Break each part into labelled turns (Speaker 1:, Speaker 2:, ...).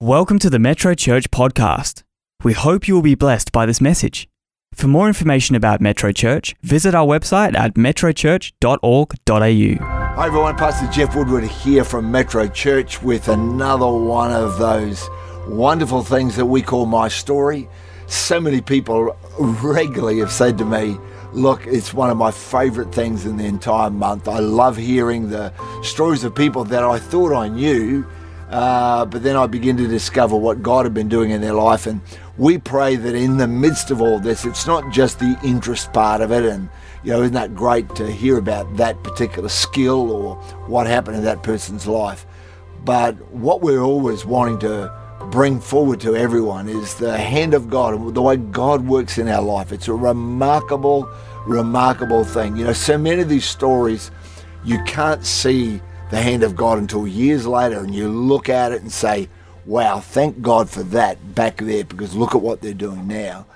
Speaker 1: Welcome to the Metro Church podcast. We hope you will be blessed by this message. For more information about Metro Church, visit our website at metrochurch.org.au.
Speaker 2: Hi everyone, Pastor Geoff Woodward here from Metro Church with another one of those wonderful things that we call My Story. So many people regularly have said to me, Look, it's one of my favorite things in the entire month. I love hearing the stories of people that I thought I knew uh, but then I begin to discover what God had been doing in their life. And we pray that in the midst of all this, it's not just the interest part of it. And, you know, isn't that great to hear about that particular skill or what happened in that person's life? But what we're always wanting to bring forward to everyone is the hand of God and the way God works in our life. It's a remarkable, remarkable thing. You know, so many of these stories you can't see the hand of God until years later and you look at it and say, wow, thank God for that back there because look at what they're doing now.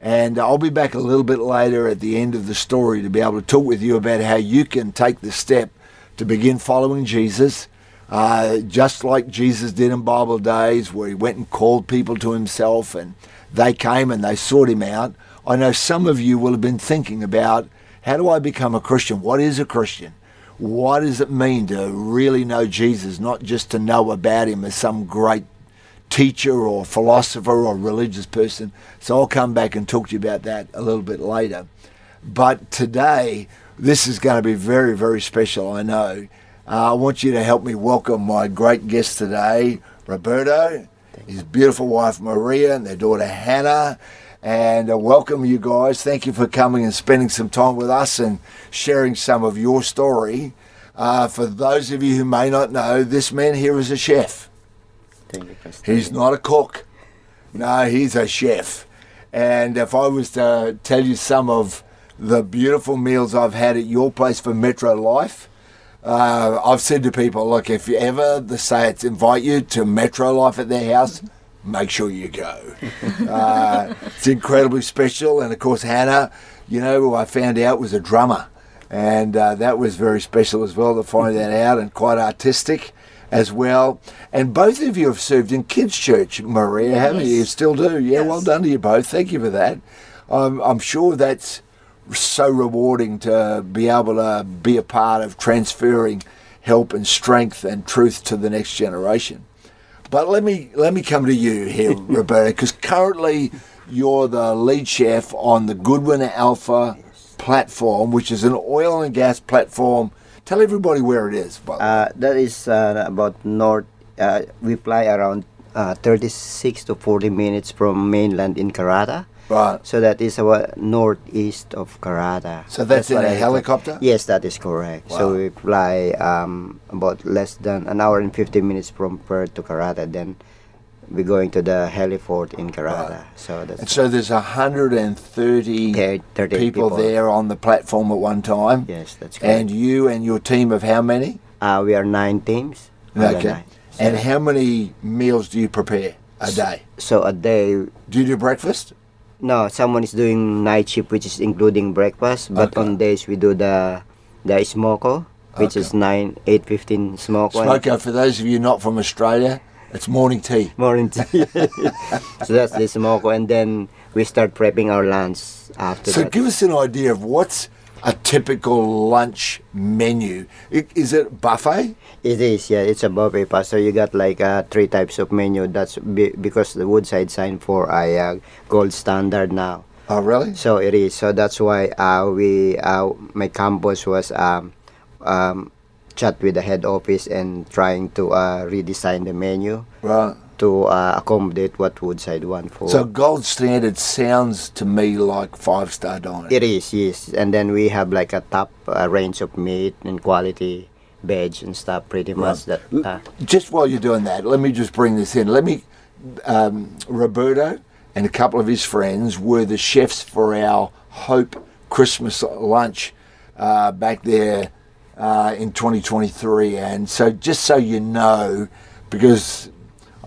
Speaker 2: And I'll be back a little bit later at the end of the story to be able to talk with you about how you can take the step to begin following Jesus, uh, just like Jesus did in Bible days, where he went and called people to himself and they came and they sought him out. I know some of you will have been thinking about how do I become a Christian? What is a Christian? What does it mean to really know Jesus, not just to know about him as some great teacher or philosopher or religious person. So I'll come back and talk to you about that a little bit later. But today, this is going to be very, very special, I know. Uh, I want you to help me welcome my great guest today, Roberto, his beautiful wife Maria, and their daughter Hannah and uh, welcome you guys. Thank you for coming and spending some time with us and sharing some of your story. Uh, for those of you who may not know, this man here is a chef.
Speaker 3: Thank you,
Speaker 2: He's not a cook. No, he's a chef. And if I was to tell you some of the beautiful meals I've had at your place for Metro Life, uh, I've said to people, look, if you ever the Saints invite you to Metro Life at their house, make sure you go. uh, it's incredibly special. And of course, Hannah, you know, who I found out was a drummer. And uh, that was very special as well to find that out and quite artistic as well. And both of you have served in kids' church, Maria, yes. haven't you? You still do. Yeah, yes. well done to you both. Thank you for that. I'm, I'm sure that's so rewarding to be able to be a part of transferring help and strength and truth to the next generation. But let me let me come to you here, Roberto, because currently you're the lead chef on the Goodwyn Alpha yes. platform, which is an oil and gas platform. Tell everybody where it is.
Speaker 3: Uh, that is uh, about north. Uh, we fly around uh, 36 to 40 minutes from mainland in Karratha.
Speaker 2: Right.
Speaker 3: So that is about northeast of Karratha.
Speaker 2: So that's, that's in a helicopter?
Speaker 3: Yes, that is correct. Wow. So we fly um, about less than an hour and 50 minutes from Perth to Karratha. Then we're going to the heliport in Karratha. Right. So that's
Speaker 2: and so there's 130 people, people, there on the platform at one time.
Speaker 3: Yes, that's correct.
Speaker 2: And you and your team of how many?
Speaker 3: Uh, we are nine teams.
Speaker 2: Okay. Nine. So and how many meals do you prepare a day?
Speaker 3: So a day.
Speaker 2: Do you do breakfast?
Speaker 3: No, someone is doing night shift, which is including breakfast. But okay. on days we do the the smoko, which okay. is nine eight fifteen smoko.
Speaker 2: Smoko for those of you not from Australia, it's morning tea.
Speaker 3: Morning tea. so that's the smoko, and then we start prepping our lunch after.
Speaker 2: So
Speaker 3: that.
Speaker 2: give us an idea of what's a typical lunch menu? Is it buffet?
Speaker 3: It is, yeah. It's a buffet, Pastor. You got like uh, three types of menu. That's be- because the Woodside signed for a uh, gold standard now.
Speaker 2: Oh, really?
Speaker 3: So it is. So that's why uh, we, uh, my campus was um, um, chat with the head office and trying to uh, redesign the menu.
Speaker 2: Right
Speaker 3: to uh, accommodate what Woodside want for.
Speaker 2: So gold standard sounds to me like five star dining.
Speaker 3: It is, yes. And then we have like a top uh, range of meat and quality veg and stuff. Pretty right. much that. Uh,
Speaker 2: just while you're doing that, let me just bring this in. Let me. Um, Roberto and a couple of his friends were the chefs for our Hope Christmas lunch uh, back there uh, in 2023. And so, just so you know, because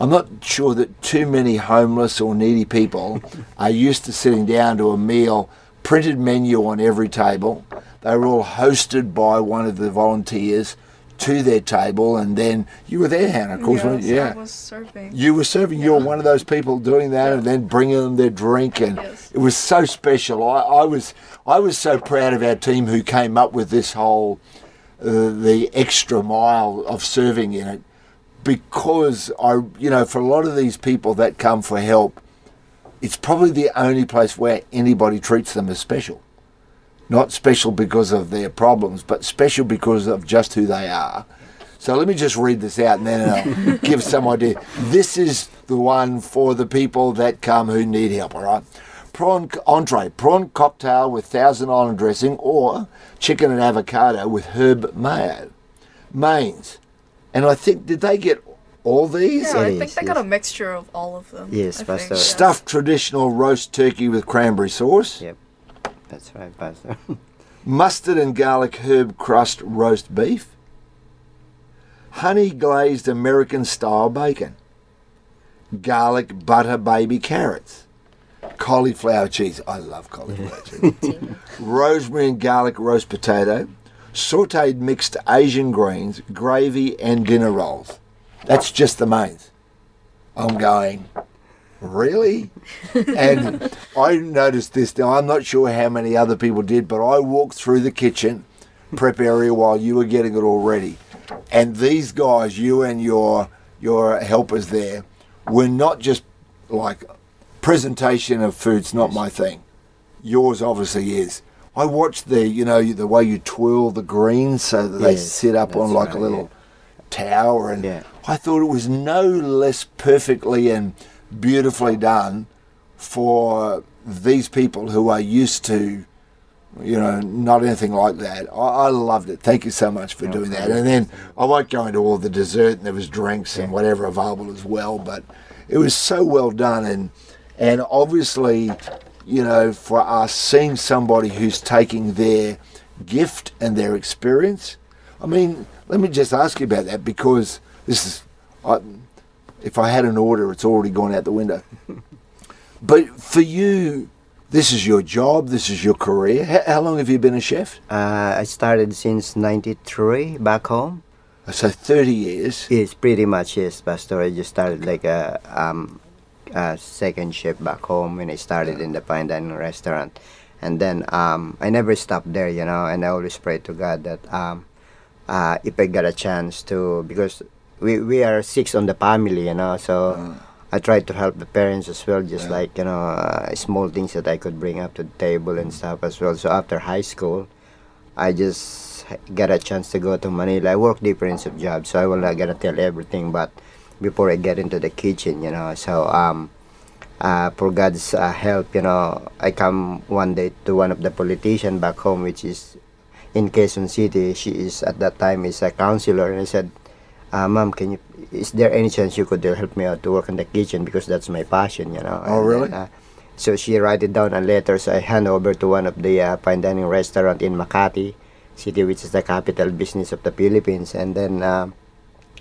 Speaker 2: I'm not sure that too many homeless or needy people are used to sitting down to a meal, printed menu on every table. They were all hosted by one of the volunteers, to their table, and then you were there, Hannah, of course.
Speaker 4: yes,
Speaker 2: weren't you?
Speaker 4: I was serving.
Speaker 2: You were serving. You were one of those people doing that,
Speaker 4: Yeah.
Speaker 2: and then bringing them their drink, and
Speaker 4: Yes.
Speaker 2: it was so special. I, I was, I was so proud of our team who came up with this whole, uh, the extra mile of serving in it, because I, you know, for a lot of these people that come for help, it's probably the only place where anybody treats them as special. Not special because of their problems, but special because of just who they are. So let me just read this out and then I'll uh, give some idea. This is the one for the people that come who need help, all right? Prawn entree, prawn cocktail with Thousand Island dressing or chicken and avocado with herb mayo. Mains. And I think, did they get all these?
Speaker 4: Yeah, I
Speaker 3: It
Speaker 4: think
Speaker 3: is,
Speaker 4: they got a mixture of all of them.
Speaker 3: Yes,
Speaker 4: I think, yeah.
Speaker 2: Stuffed traditional roast turkey with cranberry sauce.
Speaker 3: Yep. That's right, Pastor.
Speaker 2: mustard and garlic herb crust roast beef, honey glazed American style bacon, garlic butter baby carrots, cauliflower cheese. I love cauliflower cheese. Rosemary and garlic roast potato, sauteed mixed Asian greens, gravy, and dinner rolls. That's just the mains. I'm going, really? and I noticed this. Now, I'm not sure how many other people did, but I walked through the kitchen prep area while you were getting it all ready. And these guys, you and your your helpers there, were not just like presentation of food's not my thing. Yours obviously is. I watched the, you know, the way you twirl the greens so that they sit up on like a
Speaker 3: right,
Speaker 2: little tower, and
Speaker 3: Yeah.
Speaker 2: I thought it was no less perfectly and beautifully done for these people who are used to, you know, not anything like that. I, I loved it. Thank you so much for
Speaker 3: No
Speaker 2: doing that. And then I won't go into all the dessert, and there was drinks and whatever available as well, but it was so well done, and and obviously, you know, for us seeing somebody who's taking their gift and their experience. I mean, let me just ask you about that because this is, I, if I had an order, it's already gone out the window. but for you, this is your job, this is your career. How, how long have you been a chef?
Speaker 3: Uh, I started since 93 back home.
Speaker 2: So 30 years.
Speaker 3: Yes, pretty much yes, Pastor. I just started like a, um, a second shift back home when I started in the fine dining restaurant. And then um, I never stopped there, you know, and I always pray to God that um, uh, if I got a chance to, because we, we are six on the family, you know, so I tried to help the parents as well, just
Speaker 2: Yeah.
Speaker 3: like, you know, uh, small things that I could bring up to the table and stuff as well. So after high school, I just got a chance to go to Manila. I work different jobs, so I will not gonna tell everything. But before I get into the kitchen, you know, so um, uh, for God's uh, help, you know, I come one day to one of the politician back home, which is in Quezon City. She is at that time is a counselor, and I said, uh, "Ma'am, can you? Is there any chance you could uh, help me out to work in the kitchen because that's my passion, you know?"
Speaker 2: Oh,
Speaker 3: And
Speaker 2: really?
Speaker 3: then, uh, so she write it down a letter, so I hand over to one of the uh, fine dining restaurant in Makati City, which is the capital business of the Philippines. And then, um,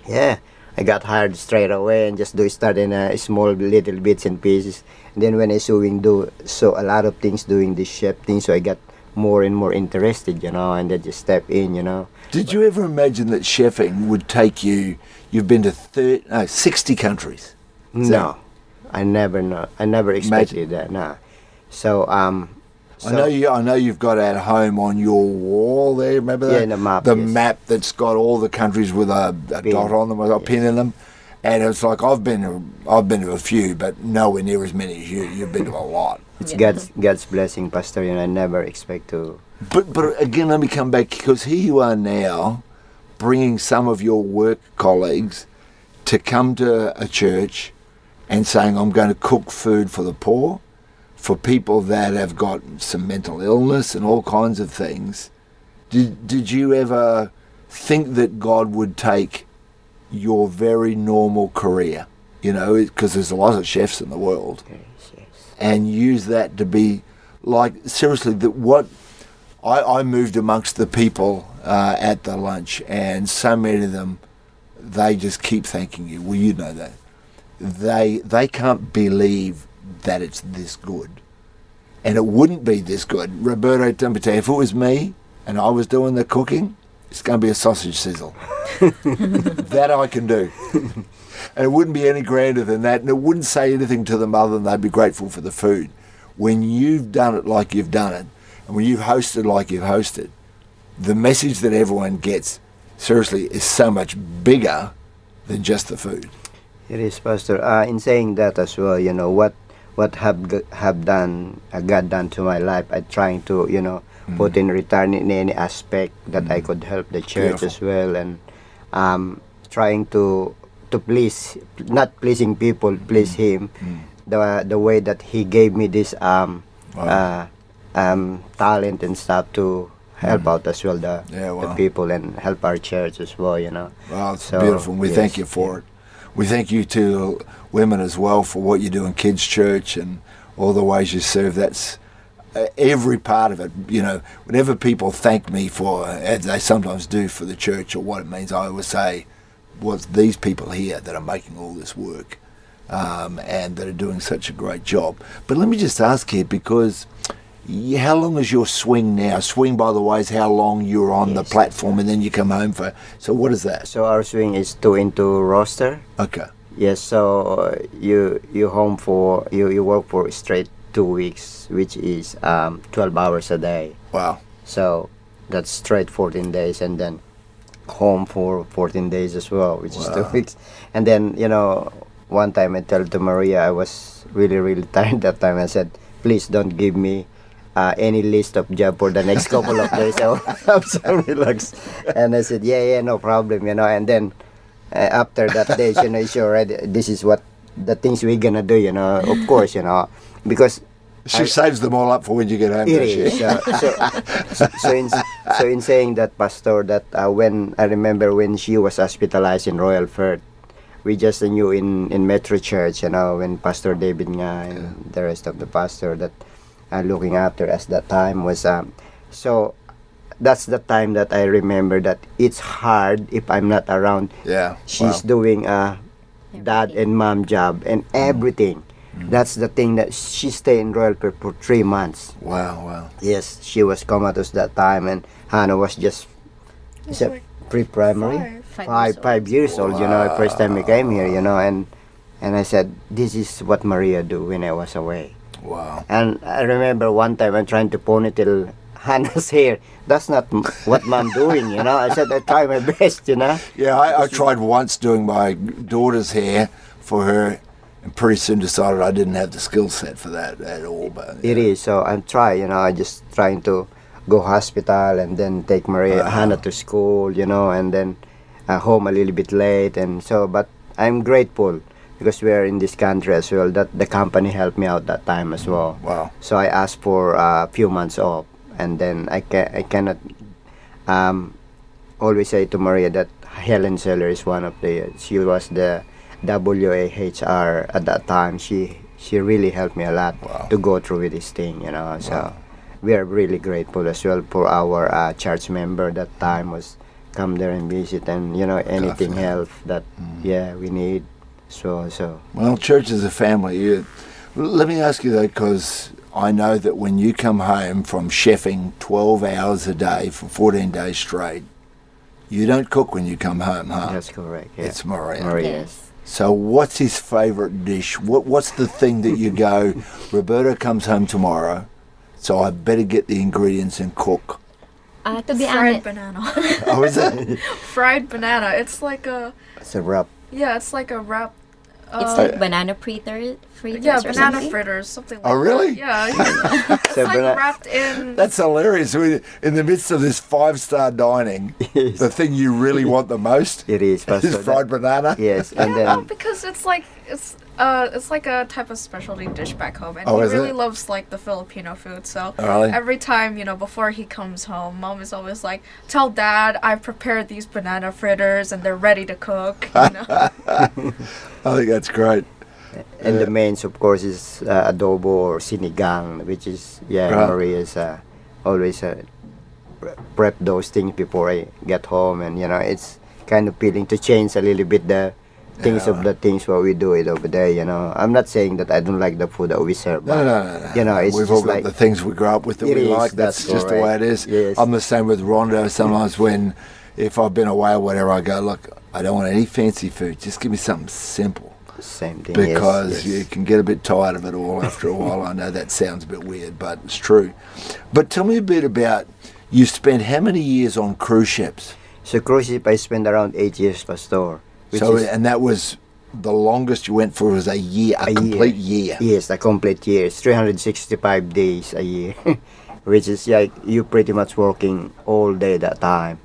Speaker 3: yeah, I got hired straight away and just do start in a small little bits and pieces. And then when I sewing do so a lot of things doing this chef thing, so I got more and more interested, you know, and then just step in, you know.
Speaker 2: Did you ever imagine that chefing would take you? You've been to thir no, 60 countries.
Speaker 3: No, I never know. I never expected that. No. So um,
Speaker 2: I know you. I know you've got at home on your wall there. Remember that?
Speaker 3: Yeah, the map,
Speaker 2: The
Speaker 3: yes.
Speaker 2: map that's got all the countries with a, a dot on them, with a pin in them. And it's like I've been. To, I've been to a few, but nowhere near as many as you. You've been to a lot.
Speaker 3: It's God's God's blessing, Pastor, and I never expect to.
Speaker 2: But but again, let me come back because here you are now, bringing some of your work colleagues to come to a church and saying, "I'm going to cook food for the poor, for people that have got some mental illness and all kinds of things." Did did you ever think that God would take your very normal career, you know, because there's a lot of chefs in the world,
Speaker 3: Yes, yes.
Speaker 2: and use that to be like seriously that what I, I moved amongst the people uh, at the lunch and so many of them they just keep thanking you well you know that they they can't believe that it's this good and it wouldn't be this good roberto Tempete, if it was me and I was doing the cooking it's going to be a sausage sizzle. that I can do. and it wouldn't be any grander than that, and it wouldn't say anything to them other than they'd be grateful for the food. When you've done it like you've done it, and when you've hosted like you've hosted, the message that everyone gets, seriously, is so much bigger than just the food.
Speaker 3: It is, Pastor. Uh, in saying that as well, you know what what have have done uh, God done to my life. I trying to you know put in return in any aspect that I could help the church
Speaker 2: Beautiful.
Speaker 3: as well, and um, trying to to please, not pleasing people, please Him. The the way that He gave me this um
Speaker 2: Wow.
Speaker 3: uh, um talent and stuff to help out as well the,
Speaker 2: Yeah,
Speaker 3: the people and help our church as well. You know.
Speaker 2: Well, it's
Speaker 3: So,
Speaker 2: beautiful. and We thank you for it. We thank you to women as well for what you do in kids' church and all the ways you serve. That's uh, every part of it. You know, whenever people thank me for, as they sometimes do for the church or what it means, I always say, "Was these people here that are making all this work, um, and that are doing such a great job?" But let me just ask you because. How long is your swing now? Swing, by the way, is how long you're on the platform and then you come home for. So, what is that?
Speaker 3: So our swing is two into roster.
Speaker 2: Okay.
Speaker 3: Yes, so uh, you you home for you you work for straight two weeks, which is um, twelve hours a day.
Speaker 2: Wow.
Speaker 3: So that's straight fourteen days, and then home for fourteen days as well, which is two weeks. And then you know, one time I told to Maria I was really really tired that time. I said, please don't give me. Uh, any list of job for the next couple of days. I I'm so relaxed, and I said, "Yeah, yeah, no problem," you know. And then after that day, you know, it's already this is what the things we're gonna do, you know. Of course, you know, because
Speaker 2: She
Speaker 3: I-
Speaker 2: saves them all up for when you get home.
Speaker 3: it is. So, so, so, in, so in saying that, Pastor, that uh, when I remember when she was hospitalized in Royal Perth, we just knew in, in Metro Church, you know, when Pastor David nga and the rest of the pastor that uh, looking after us that time was um, so that's the time that I remember that it's hard if I'm not around
Speaker 2: Yeah.
Speaker 3: she's
Speaker 2: wow.
Speaker 3: doing a dad and mom job and mm. everything. Mm. That's the thing that she stayed in Royal Perth for three months.
Speaker 2: Wow, wow.
Speaker 3: Yes, she was comatose that time, and Hannah was just is
Speaker 4: It's
Speaker 3: it pre-primary,
Speaker 4: five.
Speaker 3: five five years old. You know, first time we came here. You know, and and I said, this is what Maria do when I was away.
Speaker 2: Wow.
Speaker 3: And I remember one time I'm trying to ponytail Hannah's hair. That's not what mom doing. You know, I said I try my best. You know.
Speaker 2: Yeah, I, I tried once doing my daughter's hair for her, and pretty soon decided I didn't have the skill set for that at all. But
Speaker 3: It is. So I'm trying, you know, I just trying to go hospital and then take Maria
Speaker 2: Wow.
Speaker 3: Hannah to school, you know, and then uh, home a little bit late and so. But I'm grateful because we are in this country as well. That the company helped me out that time as well.
Speaker 2: Wow.
Speaker 3: So I asked for a few months off, and then I can I cannot um, always say to Maria that Helen Seller is one of the she was the WAHR at that time. She she really helped me a lot
Speaker 2: Wow.
Speaker 3: to go through with this thing, you know. So
Speaker 2: Wow.
Speaker 3: we are really grateful as well for our uh, church member that time was come there and visit and you know anything help that
Speaker 2: Mm.
Speaker 3: yeah we need. So so
Speaker 2: Well, church is a family. You, let me ask you that because I know that when you come home from chefing 12 hours a day for 14 days straight, you don't cook when you come home, huh?
Speaker 3: that's correct. Yeah.
Speaker 2: It's Maria.
Speaker 3: Maria.
Speaker 4: Yes.
Speaker 2: So, what's his favourite dish? What What's the thing that you go? Roberto comes home tomorrow, so I better get the ingredients and cook.
Speaker 5: Uh, to be
Speaker 4: Fried
Speaker 5: honest,
Speaker 4: banana.
Speaker 2: Oh, is it?
Speaker 4: Fried banana. It's like a
Speaker 3: It's a wrap.
Speaker 4: yeah. It's like a wrap.
Speaker 5: It's
Speaker 4: uh,
Speaker 5: like banana fritter, fritters
Speaker 4: yeah,
Speaker 5: or
Speaker 4: banana
Speaker 5: something.
Speaker 4: fritters, something like
Speaker 2: Oh, really?
Speaker 4: that. Yeah, yeah. it's
Speaker 3: So
Speaker 4: like
Speaker 3: bana-
Speaker 4: wrapped in.
Speaker 2: That's hilarious. We, in the midst of this five star dining,
Speaker 3: Yes.
Speaker 2: the thing you really want the most.
Speaker 3: It is.
Speaker 2: Is fried banana.
Speaker 3: Yes, and
Speaker 4: yeah,
Speaker 3: then
Speaker 4: because it's like it's uh it's like a type of specialty dish back home, and
Speaker 2: Oh,
Speaker 4: he really
Speaker 2: it?
Speaker 4: loves like the Filipino food. So
Speaker 2: Oh, really?
Speaker 4: every time you know before he comes home, mom is always like, "Tell dad I prepared these banana fritters and they're ready to cook." You know?
Speaker 2: I think that's great.
Speaker 3: and
Speaker 2: Yeah.
Speaker 3: the mains of course is uh, adobo or sinigang, which is yeah
Speaker 2: Right.
Speaker 3: Maria's uh, always uh, prep those things before I get home, and you know it's kind of feeling to change a little bit the things
Speaker 2: Yeah.
Speaker 3: of the things what we do it over there. You know, I'm not saying that I don't like the food that we serve.
Speaker 2: No,
Speaker 3: but,
Speaker 2: no, no, no.
Speaker 3: You know, it's
Speaker 2: We've all got
Speaker 3: like
Speaker 2: the things we grow up with that we
Speaker 3: is,
Speaker 2: like. That's,
Speaker 3: that's
Speaker 2: just the way it is.
Speaker 3: Yes.
Speaker 2: I'm the same with Rondo. Sometimes when if I've been away or whatever, I go, look, I don't want any fancy food. Just give me something simple
Speaker 3: Same thing. yes,
Speaker 2: because
Speaker 3: yes.
Speaker 2: you can get a bit tired of it all after a while. I know that sounds a bit weird, but it's true. But tell me a bit about you spent how many years on cruise ships?
Speaker 3: So cruise ship, I spent around eight years, Pastor. Which
Speaker 2: so,
Speaker 3: is,
Speaker 2: and that was the longest you went for was a year, a,
Speaker 3: A
Speaker 2: complete year.
Speaker 3: yes, a complete year. It's 365 days a year, which is like you pretty much working all day that time.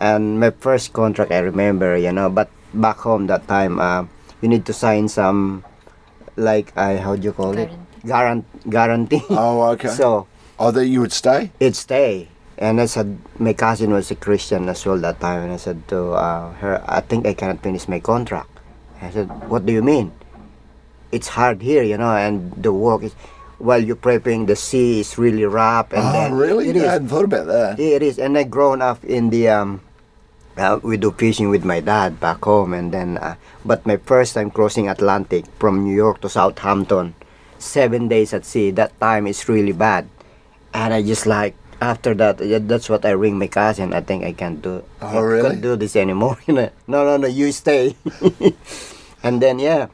Speaker 3: And my first contract, I remember, you know, but back home that time, uh, you need to sign some, like, I how do you call it? Guarant- guarantee.
Speaker 2: Oh, okay.
Speaker 3: so
Speaker 2: oh, that you would stay?
Speaker 3: it stay. And I said, my cousin was a Christian as well that time. And I said to uh, her, I think I cannot finish my contract. I said, what do you mean? It's hard here, you know, and the work is, while you're prepping, the sea is really rough. And
Speaker 2: oh,
Speaker 3: then
Speaker 2: really?
Speaker 3: It
Speaker 2: I
Speaker 3: is.
Speaker 2: hadn't thought about that.
Speaker 3: Yeah, it is. And I grown up in the, um, uh, we do fishing with my dad back home. And then, uh, but my first time crossing Atlantic from New York to Southampton, seven days at sea, that time is really bad. And I just like, after that, yeah, that's what I ring my cousin. I think I can't do,
Speaker 2: Oh,
Speaker 3: I
Speaker 2: really?
Speaker 3: can't do this anymore. No, no, no, you stay. and then, yeah,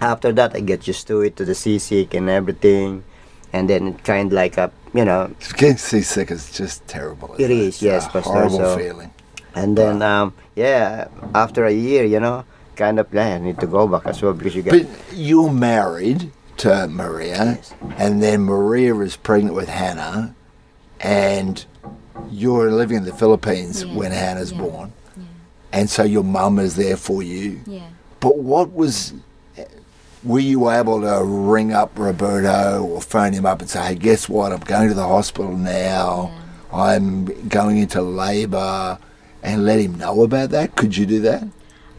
Speaker 3: after that, I get used to it, to the seasick and everything. And then it kind of like a, you know,
Speaker 2: Getting seasick is just terrible.
Speaker 3: It
Speaker 2: It's
Speaker 3: yes,
Speaker 2: a
Speaker 3: Pastor,
Speaker 2: horrible
Speaker 3: so-
Speaker 2: feeling.
Speaker 3: And then, um, yeah, after a year, you know, kind of, yeah, I need to go back as well because you get.
Speaker 2: But you're married to Maria,
Speaker 3: Yes.
Speaker 2: and then Maria is pregnant with Hannah, and you're living in the Philippines
Speaker 5: Yeah,
Speaker 2: when Hannah's
Speaker 5: yeah,
Speaker 2: born,
Speaker 5: yeah.
Speaker 2: and so your mum is there for you.
Speaker 5: Yeah.
Speaker 2: But what was, were you able to ring up Roberto or phone him up and say, hey, guess what? I'm going to the hospital now. I'm going into labour, and let him know about that? Could you do that?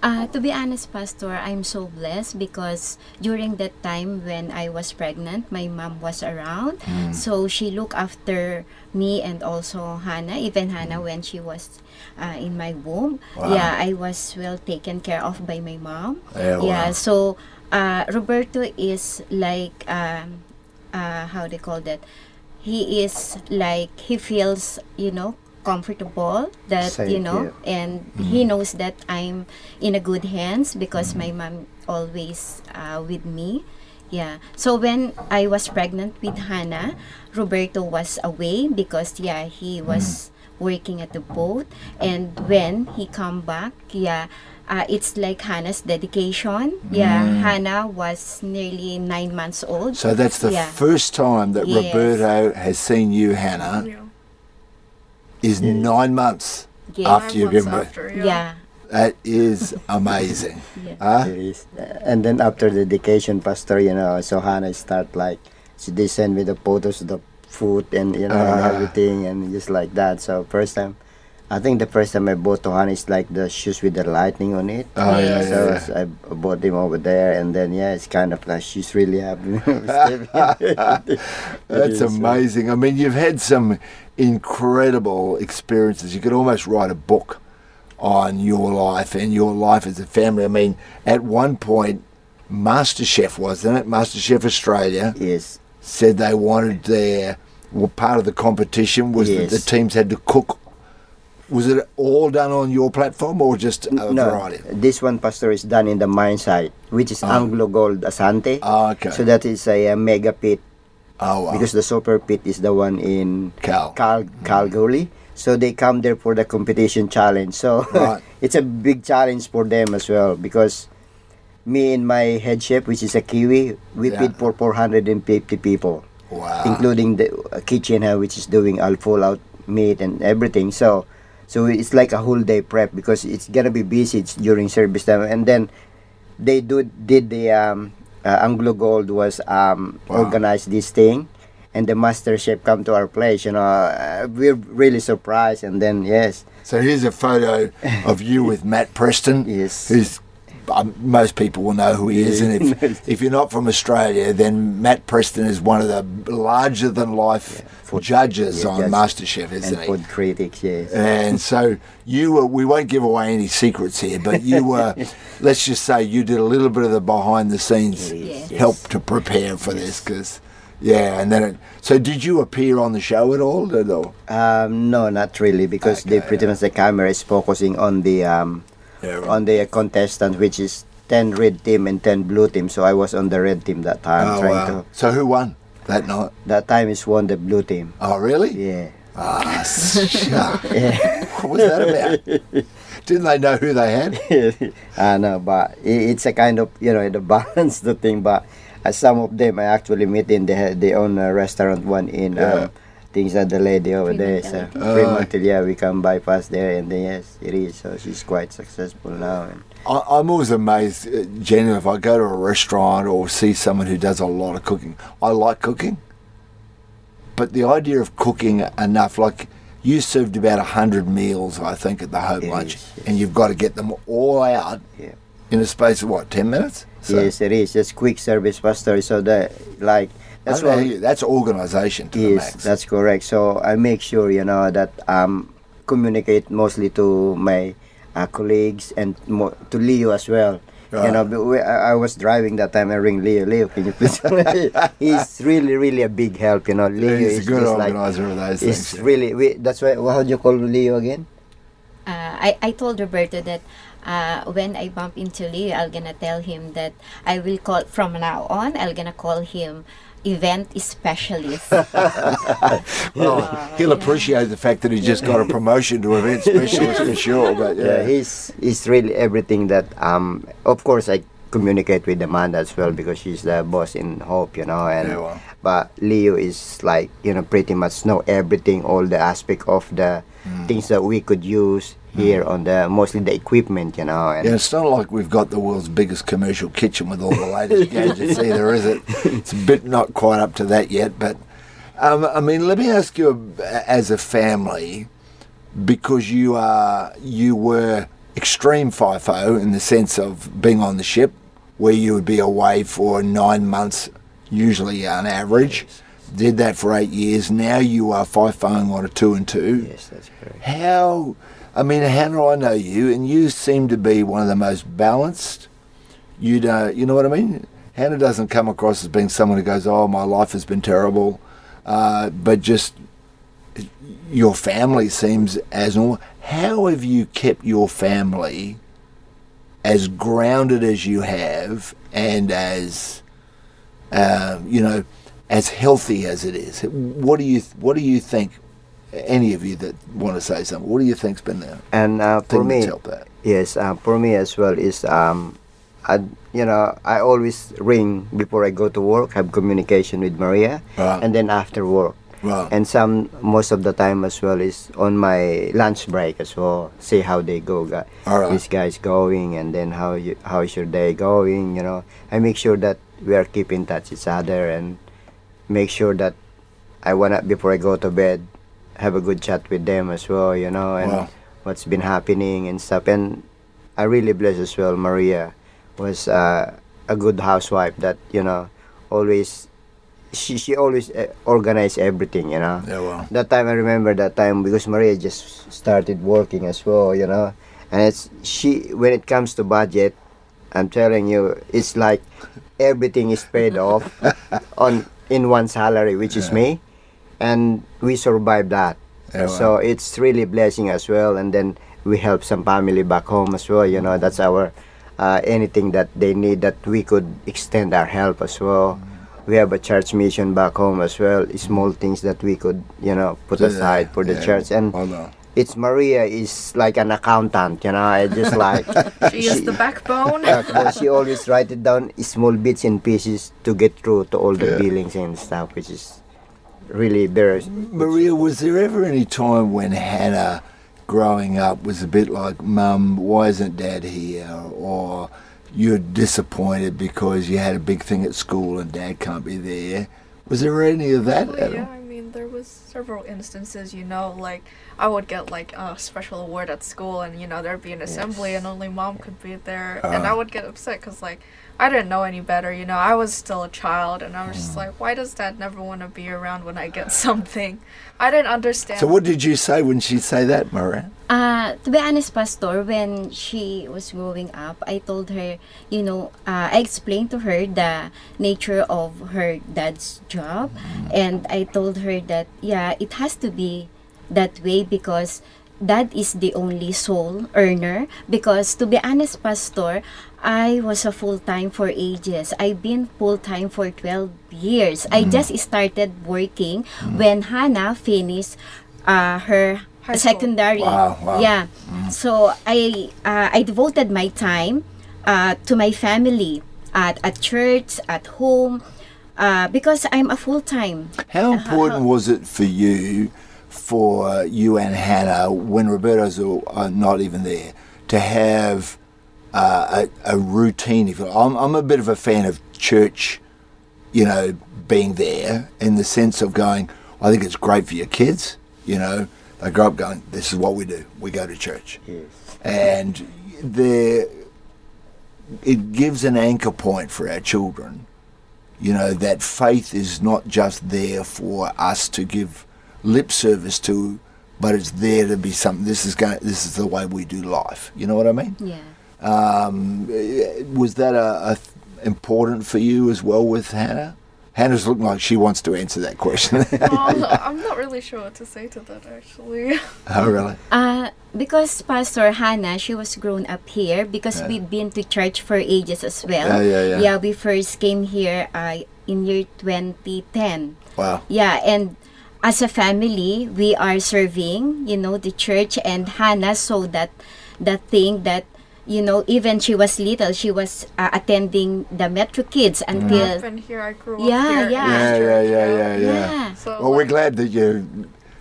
Speaker 5: Uh, to be honest, Pastor, I'm so blessed because during that time when I was pregnant, my mom was around. So she looked after me and also Hannah, even Hannah when she was uh, in my womb.
Speaker 2: Wow.
Speaker 5: Yeah, I was well taken care of by my mom.
Speaker 2: Yeah, wow.
Speaker 5: So uh, Roberto is like, um, uh, how they call that? He is like, he feels, you know, comfortable that
Speaker 3: Safe,
Speaker 5: you know
Speaker 3: yeah.
Speaker 5: and he knows that i'm in a good hands because my mom always uh, with me. Yeah. So when i was pregnant with hannah roberto was away because yeah he was working at the boat. And when he come back yeah uh, it's like hannah's dedication. Yeah hannah was nearly nine months old.
Speaker 2: So that's the
Speaker 5: Yeah.
Speaker 2: first time that
Speaker 5: Yes.
Speaker 2: Roberto has seen you, Hannah,
Speaker 4: Yeah.
Speaker 2: Is nine months
Speaker 5: Yeah.
Speaker 2: after
Speaker 4: Nine
Speaker 2: you've given birth.
Speaker 4: after,
Speaker 5: yeah
Speaker 2: That is amazing.
Speaker 5: Yeah.
Speaker 2: Huh?
Speaker 3: It is. And then after the dedication, Pastor, you know, so Hannah start like, she, they send me the photos of the food and, you know, and
Speaker 2: Ah.
Speaker 3: everything and just like that. So first time, I think the first time I bought to Hannah is like the shoes with the lightning on it.
Speaker 2: Oh, yeah,
Speaker 5: Yes.
Speaker 3: So
Speaker 2: yeah,
Speaker 3: s- I bought them over there, and then yeah, it's kind of like she's really happy.
Speaker 2: That's amazing. I mean, you've had some incredible experiences. You could almost write a book on your life and your life as a family. I mean, at one point, MasterChef, wasn't it? MasterChef Australia
Speaker 3: Yes,
Speaker 2: said they wanted their, well, part of the competition was that the teams had to cook. Was it all done on your platform or just a
Speaker 3: no,
Speaker 2: variety?
Speaker 3: this one, Pastor, is done in the mine site, which is Anglo Gold Ashanti.
Speaker 2: Oh, okay.
Speaker 3: So that is a, uh mega pit
Speaker 2: oh, wow.
Speaker 3: because the super pit is the one in
Speaker 2: Cal.
Speaker 3: Cal Kalgoorlie. So they come there for the competition challenge. So
Speaker 2: Right.
Speaker 3: it's a big challenge for them as well because me and my head chef, which is a Kiwi, we
Speaker 2: Yeah.
Speaker 3: feed for 450 people,
Speaker 2: wow.
Speaker 3: including the kitchen which is doing all full out meat and everything. So so it's like a whole day prep because it's gonna be busy during service time and then they do did the um, uh, Anglo Gold was um,
Speaker 2: Wow.
Speaker 3: organized this thing, and the master chef come to our place. You know, uh, we're really surprised, and then yes,
Speaker 2: So here's a photo of you with Matt Preston.
Speaker 3: Yes.
Speaker 2: Who's um, most people will know who he is, and if if you're not from Australia, then Matt Preston is one of the larger than life
Speaker 3: food-
Speaker 2: judges
Speaker 3: yeah,
Speaker 2: on
Speaker 3: judge-
Speaker 2: MasterChef, isn't
Speaker 3: and
Speaker 2: he?
Speaker 3: food critics. Yes,
Speaker 2: And so you were, we won't give away any secrets here, but you were, let's just say you did a little bit of the behind the scenes
Speaker 5: Yes.
Speaker 2: help to prepare for this because Yeah, and then it, so did you appear on the show at all? Did, or?
Speaker 3: Um, no, not really, because they
Speaker 2: Okay,
Speaker 3: pretty much the camera is focusing on the um,
Speaker 2: Yeah, right.
Speaker 3: on the contestant, which is ten red team and ten blue team. So I was on the red team that time,
Speaker 2: Oh,
Speaker 3: trying
Speaker 2: wow.
Speaker 3: to.
Speaker 2: So who won that night?
Speaker 3: That time is won the blue team.
Speaker 2: Oh, really?
Speaker 3: Yeah.
Speaker 2: Ah, shuck.
Speaker 3: Yeah.
Speaker 2: what was that about? Didn't they know who they had?
Speaker 3: I know, but it's a kind of you know the balance the thing. But uh, some of them I actually meet in the they own a restaurant one in
Speaker 2: Yeah.
Speaker 3: um, things that the lady over there. So
Speaker 5: Fremont
Speaker 3: Fremont, yeah, we come bypass there, and then yes, it is. So she's quite successful now. And
Speaker 2: I, I'm always amazed, uh, Jen, if I go to a restaurant or see someone who does a lot of cooking. I like cooking, but the idea of cooking enough, like you served about 100 meals, I think, at the home
Speaker 3: Yes,
Speaker 2: lunch,
Speaker 3: yes.
Speaker 2: and you've got to get them all out
Speaker 3: Yeah.
Speaker 2: in a space of what, 10 minutes? So,
Speaker 3: yes, it is. Just quick service faster. So that like that's
Speaker 2: I don't
Speaker 3: what
Speaker 2: know, that's organisation to the
Speaker 3: Yes,
Speaker 2: max.
Speaker 3: that's correct. So I make sure you know that um communicate mostly to my uh, colleagues and mo- to Leo as well. You know, but we, I, I was driving that time. I ring Leo. Leo, can you please? he's really, really a big help. You know, Leo
Speaker 2: He's a
Speaker 3: is
Speaker 2: good
Speaker 3: just like
Speaker 2: organiser of those
Speaker 3: It's
Speaker 2: things. yeah.
Speaker 3: really. We, that's why. How do you call Leo again?
Speaker 5: uh, I, I told Roberto that uh, when I bump into Leo, I'm gonna tell him that I will call from now on. I'm gonna call him event specialist.
Speaker 2: Well, he'll appreciate the fact that he just got a promotion to event specialist for sure. But yeah,
Speaker 3: yeah, he's he's really everything that um of course I communicate with Amanda as well because she's the boss in Hope, you know, and
Speaker 2: Yeah, well.
Speaker 3: But Leo is like you know pretty much know everything, all the aspect of the
Speaker 2: Hmm.
Speaker 3: things that we could use here on the mostly the equipment, you know, and
Speaker 2: Yeah, it's not like we've got the world's biggest commercial kitchen with all the latest gadgets either, is it? It's a bit not quite up to that yet. But um, I mean, let me ask you, as a family, because you are you were extreme FIFO in the sense of being on the ship, where you would be away for nine months, usually on average. Did that for eight years. Now you are FIFOing on a two and two.
Speaker 3: yes, that's correct.
Speaker 2: How, I mean, how do I know you? And you seem to be one of the most balanced. You don't, you know what I mean? Hannah doesn't come across as being someone who goes, "Oh, my life has been terrible," uh, but just your family seems as normal. How have you kept your family as grounded as you have, and as uh, you know, as healthy as it is? What do you What do you think? Any of you that want to say something, what do you think's been the
Speaker 3: And uh, for me,
Speaker 2: that?
Speaker 3: Yes, uh, for me as well is um, I you know I always ring before I go to work, have communication with Maria,
Speaker 2: Right.
Speaker 3: and then after work,
Speaker 2: Right.
Speaker 3: and some most of the time as well is on my lunch break as well. See how they go, guy.
Speaker 2: Right.
Speaker 3: These guys going, and then how you how is your day going? You know, I make sure that we are keeping touch each other and make sure that I wanna before I go to bed have a good chat with them as well. You know, and
Speaker 2: Wow.
Speaker 3: what's been happening and stuff. And I really bless as well. Maria was uh, a good housewife that you know always she she always uh, organized everything. You know.
Speaker 2: Yeah, well.
Speaker 3: That time I remember that time because Maria just started working as well. You know, and it's she when it comes to budget. I'm telling you, it's like everything is paid off on in one salary, which is me, and we survive that.
Speaker 2: Yeah,
Speaker 3: so it's really blessing as well. And then we help some family back home as well. You know that's our uh, anything that they need that we could extend our help as well. We have a church mission back home as well. Small things that we could you know put aside for the
Speaker 2: yeah,
Speaker 3: church. And
Speaker 2: well.
Speaker 3: It's maria is like an accountant you know i just like
Speaker 4: She is the backbone.
Speaker 3: uh, but she always write it down small bits and pieces to get through to all the
Speaker 2: Yeah.
Speaker 3: billings and stuff which is really there.
Speaker 2: Maria, was there ever any time when Hannah, growing up, was a bit like, "Mum, why isn't Dad here?" or you're disappointed because you had a big thing at school and Dad can't be there? Was there any of that?
Speaker 4: Well,
Speaker 2: at
Speaker 4: yeah,
Speaker 2: all?
Speaker 4: I mean, there was several instances, you know, like I would get like a special award at school, and you know there'd be an assembly, and only mom could be there, and I
Speaker 2: Ah.
Speaker 4: would get upset because like I didn't know any better, you know. I was still a child, and I was just like, why does dad never want to be around when I get something? I didn't understand.
Speaker 2: So what did you say when she say that, Maria?
Speaker 5: Uh, to be honest, Pastor, when she was growing up, I told her, you know, uh, I explained to her the nature of her dad's job, and I told her that, yeah, it has to be that way because dad is the only sole earner. Because to be honest, Pastor, I was a full time for ages. I've been full time for 12 years. I just started working when Hannah finished uh, her
Speaker 4: High
Speaker 5: secondary.
Speaker 2: Wow, wow.
Speaker 5: Yeah. So I uh, I devoted my time uh, to my family at at church, at home, uh, because I'm a full time.
Speaker 2: How important was it for you, for you and Hannah, when Roberto's uh, not even there, to have uh, a, a routine? If you I'm, I'm a bit of a fan of church, you know, being there in the sense of going. I think it's great for your kids. You know, they grow up going, "This is what we do. We go to church."
Speaker 3: Yes.
Speaker 2: and there it gives an anchor point for our children you know that faith is not just there for us to give lip service to but it's there to be something this is going this is the way we do life you know what i mean
Speaker 5: Yeah.
Speaker 2: um, was that a, a important for you as well with hannah hannah's looking like she wants to answer that question
Speaker 4: Well, I'm not really sure what to say to that actually.
Speaker 2: oh really
Speaker 5: Uh, because Pastor Hannah, she was grown up here because
Speaker 2: Yeah.
Speaker 5: we've been to church for ages as well.
Speaker 2: Yeah, yeah, yeah.
Speaker 5: we first came here uh, in year 2010.
Speaker 2: wow
Speaker 5: Yeah, and as a family, we are serving, you know, the church and Hannah saw that that thing that you know, even she was little, she was uh, attending the Metro Kids until
Speaker 4: I've been here. I grew up
Speaker 5: Yeah,
Speaker 4: here. in
Speaker 5: yeah.
Speaker 2: yeah yeah yeah yeah yeah
Speaker 5: yeah.
Speaker 4: So
Speaker 2: well we're glad that you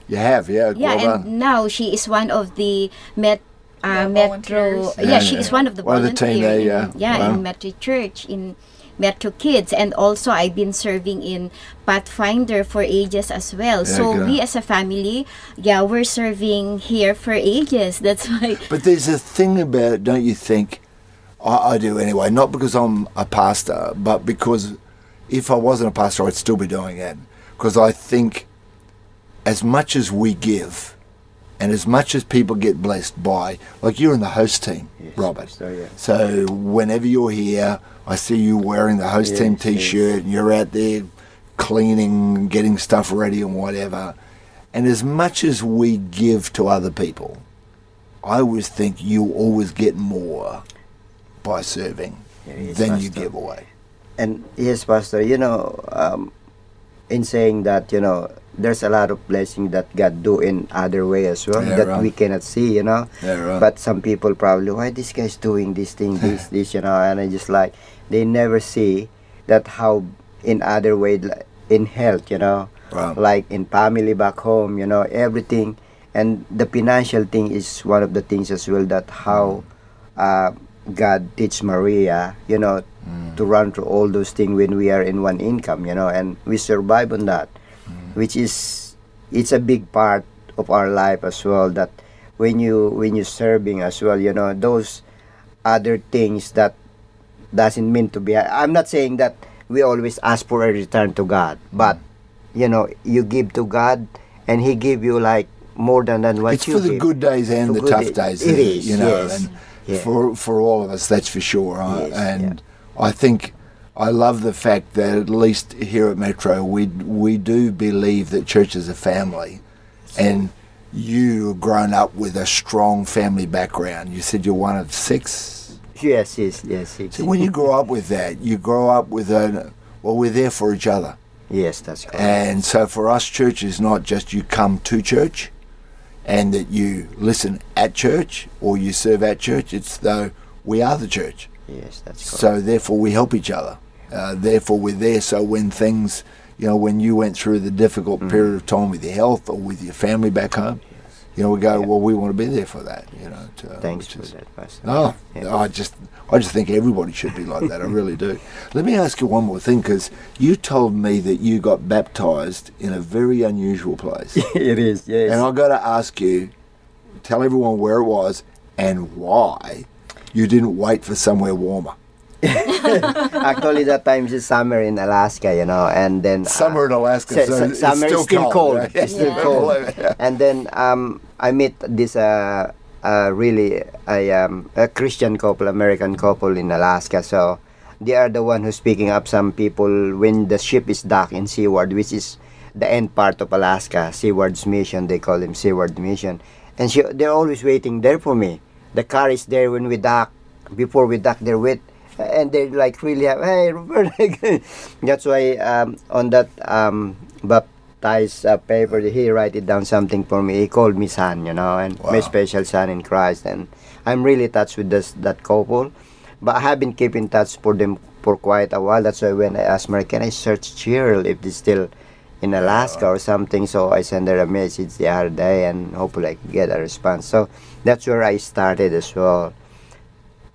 Speaker 2: you have yeah
Speaker 5: Yeah,
Speaker 2: well
Speaker 5: and
Speaker 2: done.
Speaker 5: now she is one of the Met uh,
Speaker 4: The
Speaker 5: Metro. Yeah,
Speaker 2: Yeah,
Speaker 5: she is one of the
Speaker 2: One of the team there,
Speaker 5: in,
Speaker 2: yeah.
Speaker 5: yeah,
Speaker 2: Wow.
Speaker 5: in Metro Church in Metro Kids, and also I've been serving in Pathfinder for ages as well.
Speaker 2: Yeah,
Speaker 5: so
Speaker 2: good.
Speaker 5: we as a family, yeah, we're serving here for ages. That's why.
Speaker 2: But there's a thing about it, don't you think? I, I do anyway, not because I'm a pastor, but because if I wasn't a pastor, I'd still be doing it. Because I think as much as we give and as much as people get blessed by, like you're in the host team,
Speaker 3: Yes,
Speaker 2: Robert.
Speaker 3: Pastor, yeah.
Speaker 2: So whenever you're here, I see you wearing the host team
Speaker 3: Yes, yes.
Speaker 2: T-shirt, and you're out there cleaning, getting stuff ready, and whatever. And as much as we give to other people, I always think you always get more by serving
Speaker 3: Yeah, yes,
Speaker 2: than you give away.
Speaker 3: And yes, Pastor, you know, um, in saying that, you know, there's a lot of blessing that God do in other way as well
Speaker 2: Yeah,
Speaker 3: that
Speaker 2: right.
Speaker 3: we cannot see, you know.
Speaker 2: Yeah, right.
Speaker 3: But some people probably, why this guy's doing this thing, this, this, you know, and I just like they never see that how in other way, in health, you know, like in family back home, you know, everything, and the financial thing is one of the things as well that how uh, God teach Maria, you know, to run through all those things when we are in one income, you know, and we survive on that, which is it's a big part of our life as well. That when you when you're serving as well, you know, those other things that doesn't mean to be. I'm not saying that we always ask for a return to God, but you know, you give to God, and He give you like more than than what you
Speaker 2: it's
Speaker 3: you
Speaker 2: for the
Speaker 3: give.
Speaker 2: good days and
Speaker 3: For
Speaker 2: the tough
Speaker 3: day-
Speaker 2: days.
Speaker 3: it is,
Speaker 2: you know,
Speaker 3: yes.
Speaker 2: and
Speaker 3: Yeah.
Speaker 2: for for all of us, that's for sure. uh,
Speaker 3: Yes,
Speaker 2: and I think I love the fact that at least here at Metro, we we do believe that church is a family, and you grown up with a strong family background. You said you're one of six.
Speaker 3: Yes, yes, yes. yes.
Speaker 2: So when you grow up with that, you grow up with a well, we're there for each other.
Speaker 3: yes, that's correct.
Speaker 2: And so for us, church is not just you come to church and that you listen at church or you serve at church. It's though we are the church.
Speaker 3: yes, that's correct.
Speaker 2: So therefore we help each other. Uh, therefore we're there. So when things, you know, when you went through the difficult
Speaker 3: Mm.
Speaker 2: period of time with your health or with your family back home, you know, we go,
Speaker 3: Yeah.
Speaker 2: well, we want to be there for that. You know. To,
Speaker 3: Thanks for
Speaker 2: is-
Speaker 3: that, Pastor.
Speaker 2: Oh,
Speaker 3: Yeah.
Speaker 2: I just, I just think everybody should be like that. I really do. Let me ask you one more thing, because you told me that you got baptized in a very unusual place,
Speaker 3: it is, yes.
Speaker 2: and I got to ask you, tell everyone where it was and why you didn't wait for somewhere warmer.
Speaker 3: Actually, that time is summer in Alaska, you know, and then uh,
Speaker 2: Summer in Alaska,
Speaker 3: su-
Speaker 2: so it's
Speaker 3: summer
Speaker 2: still
Speaker 3: is still
Speaker 2: cold,
Speaker 3: cold.
Speaker 2: right?
Speaker 3: It's still
Speaker 5: Yeah.
Speaker 3: cold.
Speaker 2: Yeah.
Speaker 3: And then um, I met this uh, uh, really a, um, a Christian couple, American couple in Alaska. So they are the one who's picking up some people when the ship is docked in Seward, which is the end part of Alaska. Seward's mission, they call him Seward Mission. And she, they're always waiting there for me. The car is there when we dock. Before we dock, they're with, and they're like really, have hey, Robert. That's why um, on that um, baptized uh, paper, he write it down something for me. He called me son, you know, and my special son in Christ. And I'm really touched with this that couple. But I have been keeping touch for them for quite a while. That's why when I asked Mary, can I search Cheryl if they're still in Alaska or something? So I sent her a message the other day and hopefully I get a response. So that's where I started as well.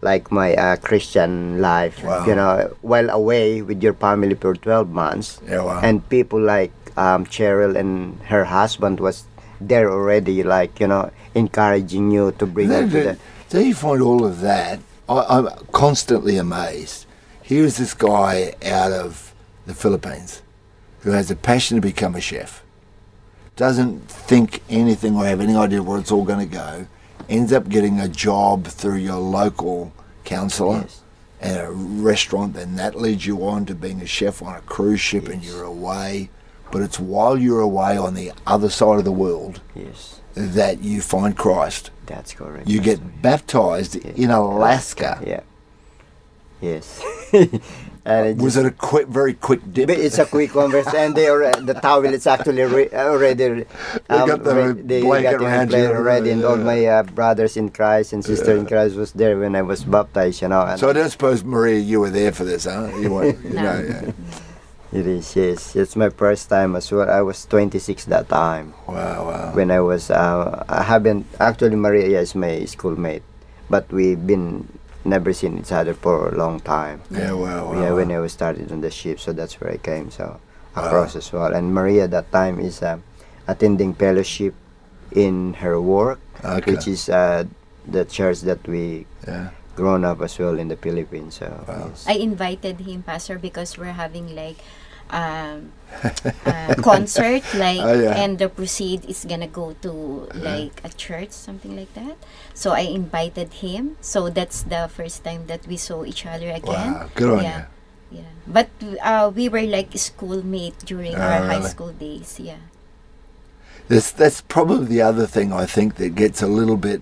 Speaker 3: Like my uh, Christian life,
Speaker 2: Wow.
Speaker 3: you know, while away with your family for 12 months,
Speaker 2: Yeah, wow.
Speaker 3: and people like um, Cheryl and her husband was there already, like you know, encouraging you to bring her
Speaker 2: Then,
Speaker 3: to the.
Speaker 2: then, then you find all of that. I, I'm constantly amazed. Here's this guy out of the Philippines who has a passion to become a chef, doesn't think anything or have any idea where it's all going to go, ends up getting a job through your local councillor
Speaker 3: Yes.
Speaker 2: at a restaurant, then that leads you on to being a chef on a cruise ship and you're away. But it's while you're away on the other side of the world
Speaker 3: Yes,
Speaker 2: that you find Christ.
Speaker 3: that's correct.
Speaker 2: You get baptized in Alaska.
Speaker 3: Yeah. Yes. and it
Speaker 2: Was
Speaker 3: just-
Speaker 2: it a quick, very quick dip?
Speaker 3: It's a quick conversation, and they already, the towel is actually re, already. Um,
Speaker 2: got the
Speaker 3: re- they
Speaker 2: blanket
Speaker 3: got it in
Speaker 2: around
Speaker 3: place
Speaker 2: you,
Speaker 3: already, and all my uh, brothers in Christ and sister in Christ was there when I was baptized. You know, and
Speaker 2: so I don't suppose Maria, you were there for this, huh? You weren't. You
Speaker 5: No.
Speaker 2: know, yeah.
Speaker 3: it is yes, it's my first time as well. I was 26 that time
Speaker 2: Wow, wow.
Speaker 3: when I was. Uh, I haven't actually Maria is my schoolmate, but we've been never seen each other for a long time.
Speaker 2: yeah, well, wow.
Speaker 3: yeah, when I was started on the ship, so that's where I came. So across as well. And Maria that time is uh, attending fellowship in her work,
Speaker 2: Okay.
Speaker 3: which is uh, the church that we
Speaker 2: yeah.
Speaker 3: grown up as well in the Philippines. So
Speaker 2: Wow.
Speaker 3: yes.
Speaker 5: I invited him, Pastor, because we're having like um, a concert, like,
Speaker 2: Oh, yeah.
Speaker 5: and the proceed is gonna go to like a church, something like that. So I invited him. So that's the first time that we saw each other again.
Speaker 2: Wow, good on
Speaker 5: yeah. Yeah, but uh, we were like schoolmate during
Speaker 2: Oh,
Speaker 5: our high school days. Yeah.
Speaker 2: That's, that's probably the other thing I think that gets a little bit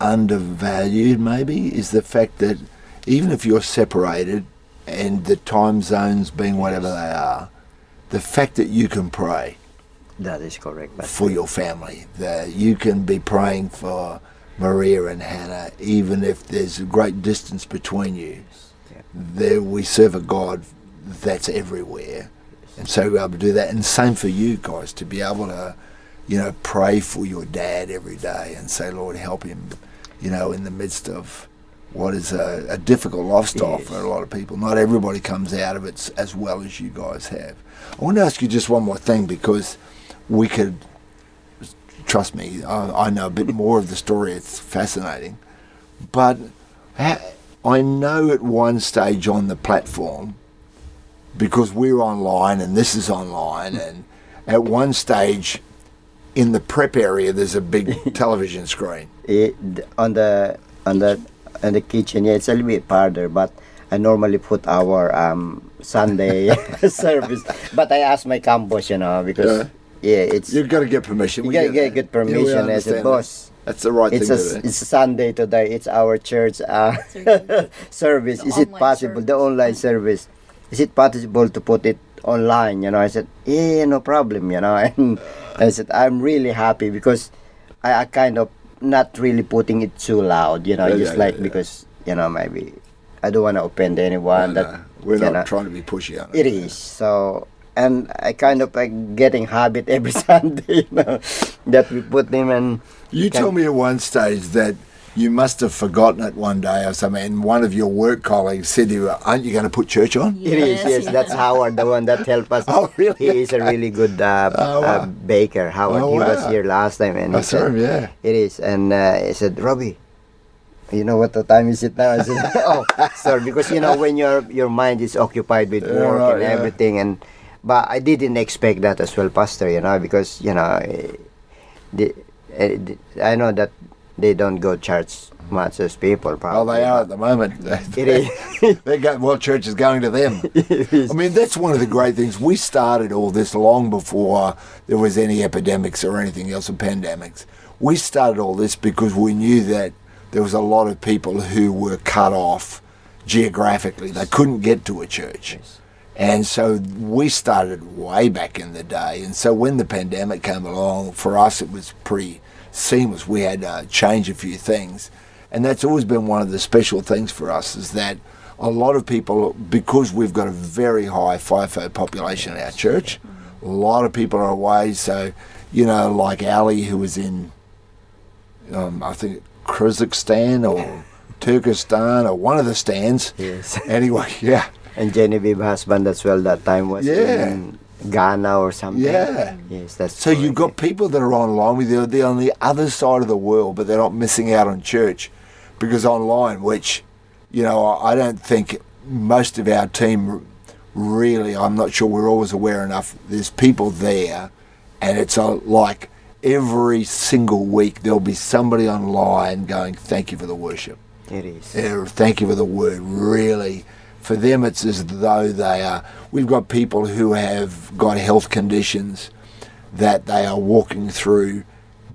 Speaker 2: undervalued, maybe, is the fact that even if you're separated and the time zones being whatever they are, the fact that you can pray
Speaker 3: that is correct.
Speaker 2: For your family, that you can be praying for Maria and Hannah, even if there's a great distance between you.
Speaker 3: Yeah.
Speaker 2: There, we serve a God that's everywhere, and so we're able to do that. And same for you guys to be able to, you know, pray for your dad every day and say, Lord, help him, you know, in the midst of what is a, a difficult lifestyle
Speaker 3: Yes.
Speaker 2: for a lot of people. Not everybody comes out of it as well as you guys have. I want to ask you just one more thing because we could trust me, I, I know a bit more of the story. It's fascinating. But I know at one stage on the platform, because we're online and this is online, and at one stage in the prep area, there's a big television screen.
Speaker 3: it, on the on the in the kitchen, yeah, it's a little bit harder, but I normally put our um, Sunday service. But I asked my campus, you know, because yeah, it's
Speaker 2: You've got to get permission.
Speaker 3: you
Speaker 2: We
Speaker 3: gotta
Speaker 2: get
Speaker 3: get
Speaker 2: that.
Speaker 3: good
Speaker 2: Yeah,
Speaker 3: permission as a boss.
Speaker 2: that. That's the right
Speaker 3: It's
Speaker 2: thing
Speaker 3: a
Speaker 2: to do.
Speaker 3: it's a Sunday today. It's our church uh,
Speaker 5: Service.
Speaker 3: service.
Speaker 4: The
Speaker 3: Is it
Speaker 4: online
Speaker 3: possible the online service? Is it possible to put it online? You know, I said, yeah, no problem. You know, and I said I'm really happy because I, I kind of not really putting it too loud. You know,
Speaker 2: Yeah,
Speaker 3: just
Speaker 2: yeah,
Speaker 3: like
Speaker 2: yeah,
Speaker 3: because you know maybe I don't want to offend anyone.
Speaker 2: No,
Speaker 3: that
Speaker 2: no, we're not
Speaker 3: know,
Speaker 2: trying to be pushy on
Speaker 3: it is so. And I kind of like getting habit every Sunday, you know, that we put them and
Speaker 2: You told me at one stage that you must have forgotten it one day or something, and one of your work colleagues said to you, Aren't you going to put church on?
Speaker 3: It is, yes.
Speaker 5: yeah.
Speaker 3: That's Howard, the one that helped us.
Speaker 2: Oh, really?
Speaker 3: He is a really good uh,
Speaker 2: Oh, wow.
Speaker 3: uh, baker. Howard,
Speaker 2: Oh,
Speaker 3: he was here last time, and
Speaker 2: I
Speaker 3: he
Speaker 2: saw
Speaker 3: said,
Speaker 2: him, yeah.
Speaker 3: "It is." And uh, he said, "Robbie, you know what the time is it now? I said, oh, sorry, because you know when your your mind is occupied with
Speaker 2: Yeah,
Speaker 3: work
Speaker 2: right,
Speaker 3: and
Speaker 2: yeah.
Speaker 3: everything, and but I didn't expect that as well, Pastor. You know, because you know, eh, the, eh, the- I know that they don't go church much as people.
Speaker 2: Oh,
Speaker 3: Probably.
Speaker 2: they are at the moment.
Speaker 3: It is.
Speaker 2: They're going, well, church is going to them. I mean, that's one of the great things. We started all this long before there was any epidemics or anything else or pandemics. We started all this because we knew that there was a lot of people who were cut off geographically. They couldn't get to a church. And so we started way back in the day. And so when the pandemic came along, for us it was pretty seamless. We had to change a few things. And that's always been one of the special things for us is that a lot of people, because we've got a very high FIFO population in our church, a lot of people are away. So, you know, like Ali, who was in, um, I think, Kyrgyzstan or Turkestan or one of the stands.
Speaker 3: Yes.
Speaker 2: Anyway, yeah.
Speaker 3: And Genevieve husband as well that time was
Speaker 2: Yeah.
Speaker 3: in Ghana or something.
Speaker 2: Yeah.
Speaker 3: Yes, that's
Speaker 2: So you've got people that are online with you, they're on the other side of the world, but they're not missing out on church because online, which, you know, I I don't think most of our team really, I'm not sure we're always aware enough. There's people there, and it's a, like every single week there'll be somebody online going, Thank you for the worship.
Speaker 3: It is.
Speaker 2: Yeah, thank you for the word. Really, for them, it's as though they are. We've got people who have got health conditions that they are walking through,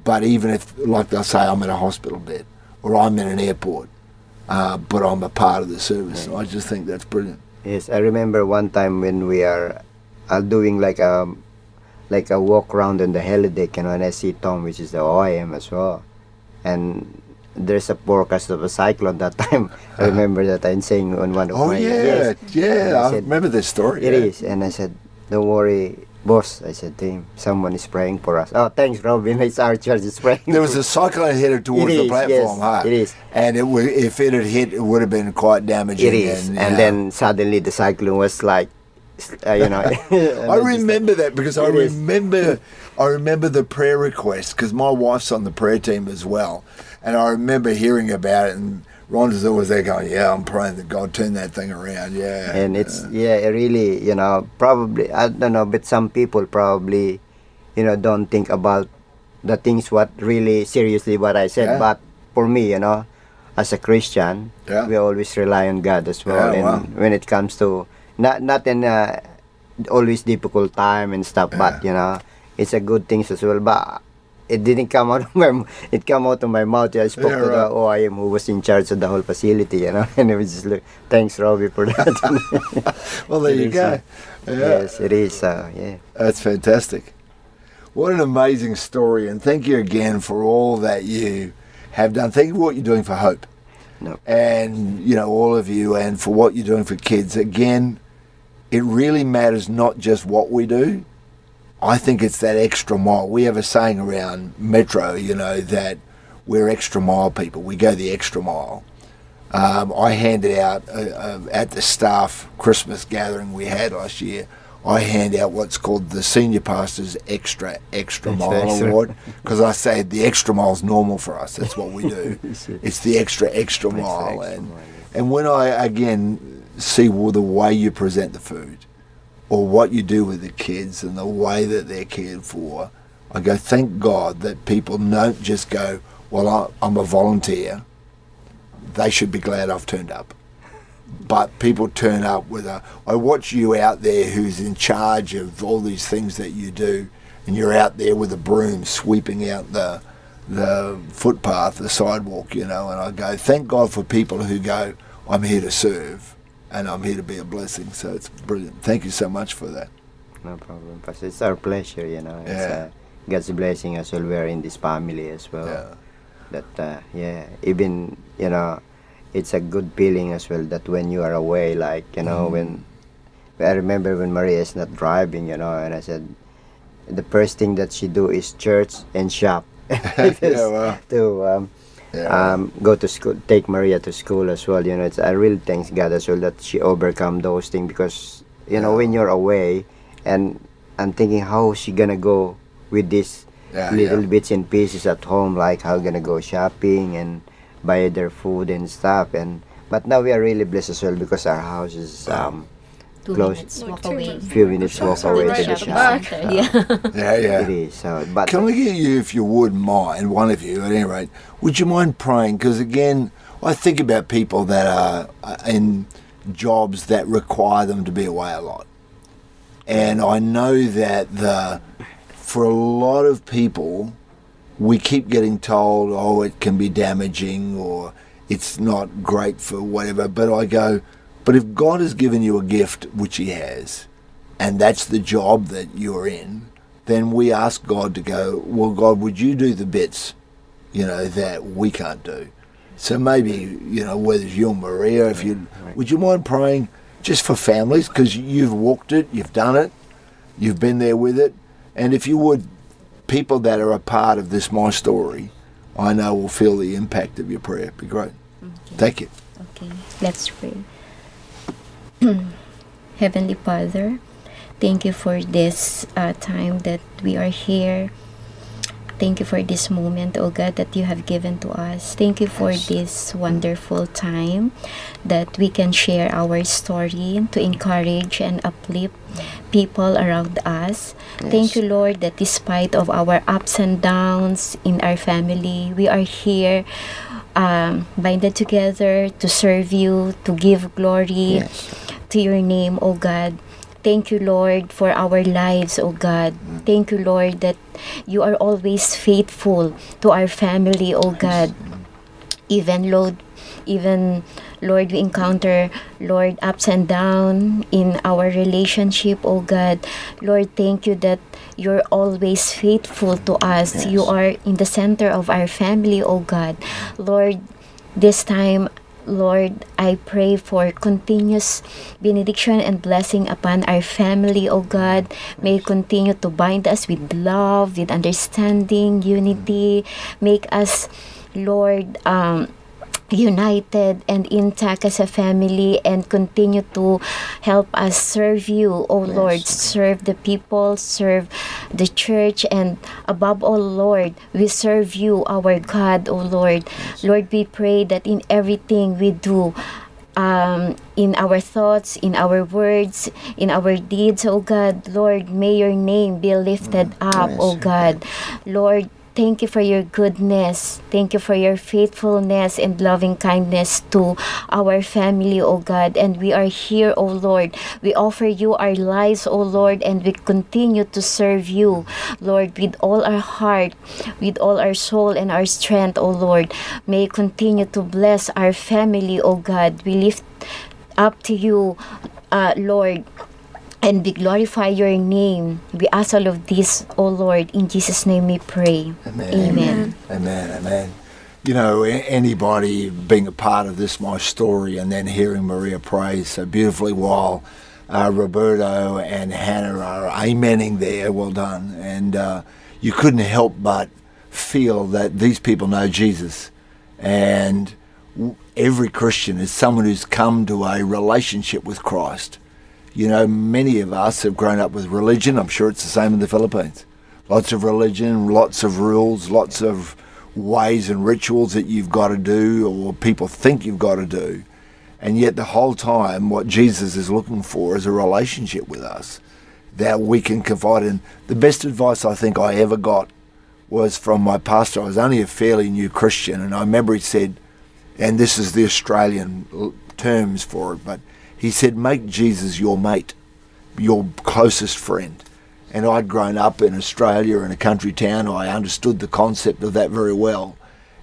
Speaker 2: but even if, like they'll say, I'm in a hospital bed or I'm in an airport, uh, but I'm a part of the service. I just think that's brilliant.
Speaker 3: Yes, I remember one time when we are uh, doing like a like a walk around on the helideck, you know, and I see Tom, which is the OIM as well, and there's a forecast of a cyclone that time. I remember that I'm saying on one of
Speaker 2: Oh
Speaker 3: my
Speaker 2: yeah,
Speaker 3: yes,
Speaker 2: yeah.
Speaker 3: I
Speaker 2: I
Speaker 3: said,
Speaker 2: remember this story.
Speaker 3: It
Speaker 2: yeah.
Speaker 3: is, and I said, "Don't worry, boss." I said to him, "Someone is praying for us." Oh, thanks, Robin. It's our church is praying.
Speaker 2: There was a cyclone headed towards
Speaker 3: It
Speaker 2: the platform,
Speaker 3: yes,
Speaker 2: huh?
Speaker 3: it is.
Speaker 2: And it would, if it had hit, it would have been quite damaging.
Speaker 3: It is, and,
Speaker 2: yeah.
Speaker 3: then suddenly the cyclone was like, uh, you know.
Speaker 2: I remember that because I remember I remember the prayer request because my wife's on the prayer team as well, and I remember hearing about it. And Rhonda's always there going, "Yeah, I'm praying that God turn that thing around." Yeah,
Speaker 3: and it's yeah it really you know probably i don't know but some people probably you know don't think about the things what really seriously what i said
Speaker 2: Yeah.
Speaker 3: but for me you know as a christian
Speaker 2: Yeah.
Speaker 3: we always rely on god as well and
Speaker 2: wow.
Speaker 3: when it comes to not not in a always difficult time and stuff but you know it's a good things as well but it didn't come out of my it came out of my mouth I spoke
Speaker 2: Yeah,
Speaker 3: to the. OIM who was in charge of the whole facility you know and it was just like thanks Robbie for that
Speaker 2: well, there
Speaker 3: It
Speaker 2: you
Speaker 3: is,
Speaker 2: go.
Speaker 3: uh,
Speaker 2: Yeah,
Speaker 3: Yes, it is. Uh, yeah.
Speaker 2: that's fantastic. What an amazing story, and thank you again for all that you have done. Thank you for what you're doing for Hope.
Speaker 3: No.
Speaker 2: and you know all of you and for what you're doing for kids again it really matters not just what we do i think it's that extra mile. We have a saying around metro you know that we're extra mile people. We go the extra mile. Um, i handed out uh, uh, at the staff christmas gathering we had last year i hand out what's called the senior pastors extra extra mile
Speaker 3: extra.
Speaker 2: award because i say the extra mile is normal for us. That's what we do. It's the extra extra mile
Speaker 3: extra
Speaker 2: and
Speaker 3: mile,
Speaker 2: and when I again see well, the way you present the food, or what you do with the kids, and the way that they're cared for, I go, thank God that people don't just go, well, I'm a volunteer. They should be glad I've turned up. But people turn up with a. I watch you out there who's in charge of all these things that you do, and you're out there with a broom sweeping out the the footpath, the sidewalk, you know, and I go, thank God for people who go, I'm here to serve and I'm here to be a blessing. So it's brilliant. Thank you so much for that.
Speaker 3: No problem, Pastor. It's our pleasure, you know. It's
Speaker 2: Yeah.
Speaker 3: uh, God's blessing as well. We're in this family as well.
Speaker 2: Yeah.
Speaker 3: That, uh, yeah, even, you know, it's a good feeling as well that when you are away, like, you know, when, I remember when Maria is not driving, you know, and I said, the first thing that she do is church and shop.
Speaker 2: Yeah, well.
Speaker 3: to um,
Speaker 2: Yeah.
Speaker 3: um, go to school, take Maria to school as well. You know, it's I really thanks God as well that she overcome those things because you know when you're away, and I'm thinking how is she gonna go with this
Speaker 2: Yeah,
Speaker 3: little
Speaker 2: yeah.
Speaker 3: bits and pieces at home, like how gonna go shopping and buy their food and stuff. And but now we are really blessed as well because our house is um,
Speaker 5: Two
Speaker 3: Close.
Speaker 5: minutes walk
Speaker 4: two
Speaker 5: away.
Speaker 4: minutes.
Speaker 3: few minutes walk
Speaker 4: Sorry,
Speaker 3: away
Speaker 4: right
Speaker 3: to the shop.
Speaker 5: Yeah.
Speaker 2: Yeah, yeah.
Speaker 3: It is. So, but
Speaker 2: Can I get you, if you would mind, one of you at any rate, would you mind praying? Because again, I think about people that are uh, in jobs that require them to be away a lot. And I know that the for a lot of people, we keep getting told, oh, it can be damaging or it's not great for whatever. But I go, but if God has given you a gift, which He has, and that's the job that you're in, then we ask God to go, well, God, would you do the bits, you know, that we can't do? So maybe, you know, whether it's you or Maria, if you, would you mind praying just for families? Because you've walked it, you've done it, you've been there with it. And if you would, people that are a part of this My Story, I know will feel the impact of your prayer. Be great. Thank you.
Speaker 5: Okay, let's pray. Heavenly Father, thank you for this uh, time that we are here. Thank you for this moment, oh God, that you have given to us. Thank you for this wonderful time that we can share our story to encourage and uplift people around us. Thank you, Lord, that despite of our ups and downs in our family, we are here um, binded together to serve you, to give glory
Speaker 3: Yes.
Speaker 5: To your name, O God. Thank you, Lord, for our lives, O God. Thank you, Lord, that you are always faithful to our family, O God. Even, Lord, even, Lord, we encounter, Lord, ups and down in our relationship, O God. Lord, thank you that you're always faithful to us. You are in the center of our family, O God. Lord, this time, Lord, I pray for continuous benediction and blessing upon our family, O God. May you continue to bind us with love, with understanding, unity. Make us, Lord, um, united and intact as a family and continue to help us serve you, oh Lord. Serve the people, serve the church, and above all, Lord, we serve you, our God, O Lord. Lord, we pray that in everything we do, um, in our thoughts, in our words, in our deeds, O God, Lord, may your name be lifted up,
Speaker 3: Yes,
Speaker 5: oh God. Lord, Thank you for your goodness. Thank you for your faithfulness and loving kindness to our family, O God. And we are here, O Lord. We offer you our lives, O Lord, and we continue to serve you, Lord, with all our heart, with all our soul and our strength, O Lord. May you continue to bless our family, O God. We lift up to you, uh, Lord and be glorify your name. We ask all of this, O Lord, in Jesus' name we pray.
Speaker 2: Amen.
Speaker 5: Amen.
Speaker 2: Amen. Amen. You know, anybody being a part of this, my story, and then hearing Maria pray so beautifully while uh, Roberto and Hannah are amening there, well done. And uh, you couldn't help but feel that these people know Jesus. And every Christian is someone who's come to a relationship with Christ. You know, many of us have grown up with religion. I'm sure it's the same in the Philippines. Lots of religion, lots of rules, lots of ways and rituals that you've got to do or people think you've got to do. And yet, the whole time, what Jesus is looking for is a relationship with us that we can confide in. The best advice I think I ever got was from my pastor. I was only a fairly new Christian, and I remember he said, and this is the Australian terms for it, but he said, make Jesus your mate, your closest friend. And I'd grown up in Australia in a country town. I understood the concept of that very well.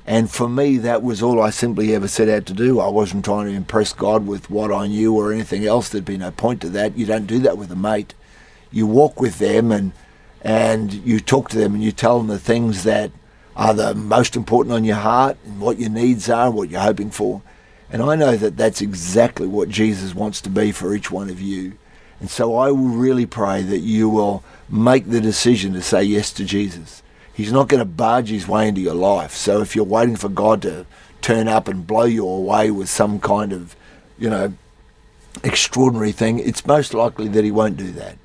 Speaker 2: And for me, that was all I simply ever set out to do. I wasn't trying to impress God with what I knew or anything else. There'd be no point to that. You don't do that with a mate. You walk with them and and you talk to them and you tell them the things that are the most important on your heart and what your needs are, what you're hoping for. And I know that that's exactly what Jesus wants to be for each one of you. And so I will really pray that you will make the decision to say yes to Jesus. He's not going to barge his way into your life. So if you're waiting for God to turn up and blow you away with some kind of, you know, extraordinary thing, it's most likely that he won't do that.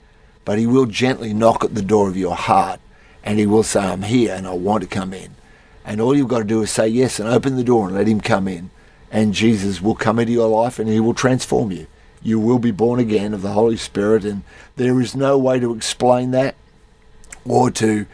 Speaker 2: But he will gently knock at the door of your heart and he will say, I'm here and I want to come in. And all you've got to do is say yes and open the door and let Him come in. And Jesus will come into your life and He will transform you. You will be born again of the Holy Spirit. And there is no way to explain that or to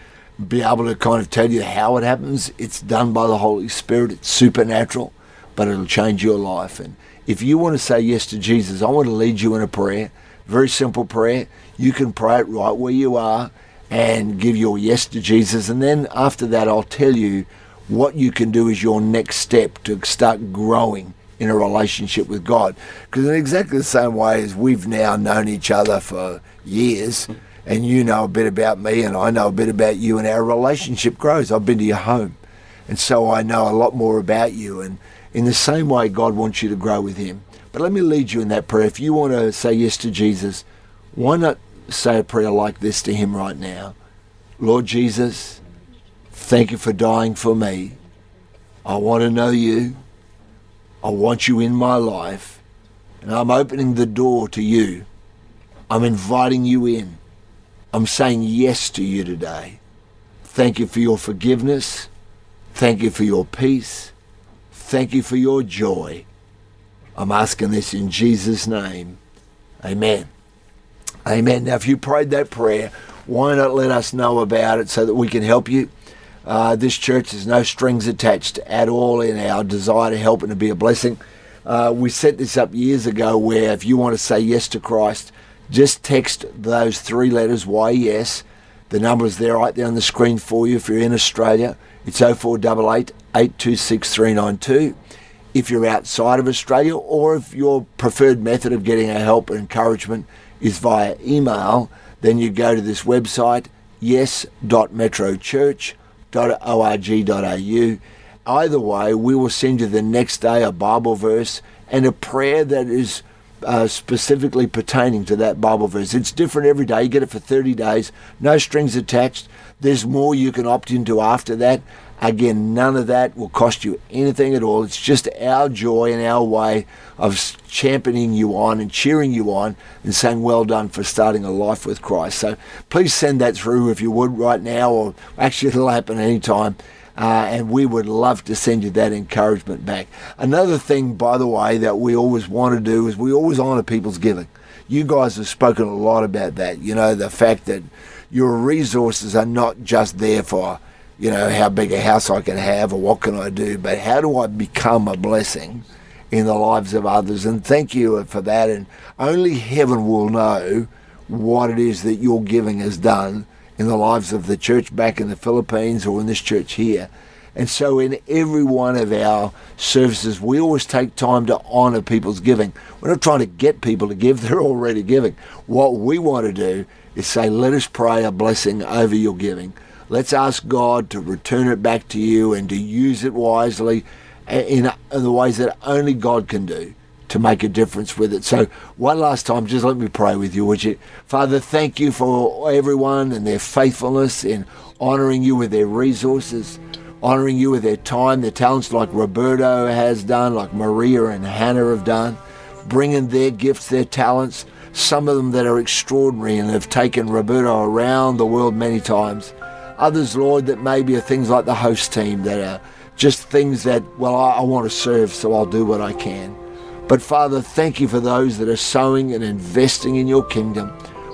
Speaker 2: be able to kind of tell you how it happens. It's done by the Holy Spirit, it's supernatural, but it'll change your life. And if you want to say yes to Jesus, I want to lead you in a prayer, very simple prayer. You can pray it right where you are and give your yes to Jesus. And then after that, I'll tell you what you can do is your next step to start growing in a relationship with God. Because in exactly the same way as we've now known each other for years, and you know a bit about me, and I know a bit about you, and our relationship grows. I've been to your home, and so I know a lot more about you. And in the same way, God wants you to grow with Him. But let me lead you in that prayer. If you want to say yes to Jesus, why not say a prayer like this to Him right now? Lord Jesus, thank you for dying for me. I want to know you. I want you in my life. And I'm opening the door to you. I'm inviting you in. I'm saying yes to you today. Thank you for your forgiveness. Thank you for your peace. Thank you for your joy. I'm asking this in Jesus' name. Amen. Amen. Now, if you prayed that prayer, why not let us know about it so that we can help you? Uh, this church has no strings attached at all in our desire to help and to be a blessing. Uh, we set this up years ago where if you want to say yes to Christ, just text those three letters YES. The number is there right there on the screen for you if you're in Australia. It's 0488 826 392. If you're outside of Australia or if your preferred method of getting our help and encouragement is via email, then you go to this website, yes.metrochurch.org.au. Either way, we will send you the next day a Bible verse and a prayer that is uh, specifically pertaining to that Bible verse. It's different every day. You get it for 30 days, no strings attached. There's more you can opt into after that. Again, none of that will cost you anything at all. It's just our joy and our way of championing you on and cheering you on and saying, Well done for starting a life with Christ. So please send that through if you would right now, or actually it'll happen anytime. Uh, and we would love to send you that encouragement back. Another thing, by the way, that we always want to do is we always honour people's giving. You guys have spoken a lot about that. You know, the fact that your resources are not just there for, you know, how big a house I can have or what can I do, but how do I become a blessing in the lives of others? And thank you for that. And only heaven will know what it is that your giving has done in the lives of the church back in the Philippines or in this church here. And so, in every one of our services, we always take time to honour people's giving. We're not trying to get people to give, they're already giving. What we want to do is say, let us pray a blessing over your giving. Let's ask God to return it back to you and to use it wisely in, in the ways that only God can do to make a difference with it. So, one last time, just let me pray with you, would you? Father, thank you for everyone and their faithfulness in honouring you with their resources, honouring you with their time, their talents, like Roberto has done, like Maria and Hannah have done, bringing their gifts, their talents, some of them that are extraordinary and have taken Roberto around the world many times. Others, Lord, that maybe are things like the host team that are just things that, well, I, I want to serve, so I'll do what I can. But Father, thank you for those that are sowing and investing in your kingdom.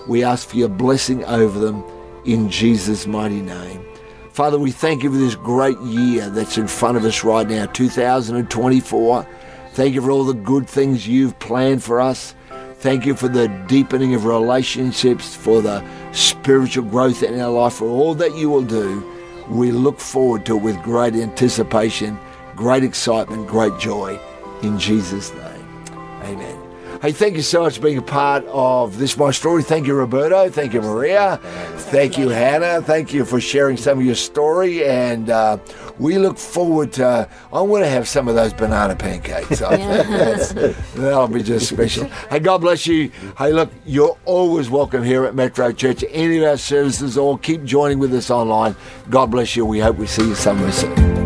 Speaker 2: We ask for your blessing over them in Jesus' mighty name. Father, we thank you for this great year that's in front of us right now, 2024. Thank you for all the good things you've planned for us. Thank you for the deepening of relationships, for the spiritual growth in our life, for all that you will do. We look forward to it with great anticipation, great excitement, great joy. In Jesus' name. Amen. Hey, thank you so much for being a part of this My Story. Thank you, Roberto. Thank you, Maria. Thank you, Hannah. Thank you for sharing some of your story. And uh, we look forward to, I want to have some of those banana pancakes. That'll be just special. Hey, God bless you. Hey, look, you're always welcome here at Metro Church. Any of our services, or keep joining with us online. God bless you. We hope we see you somewhere soon.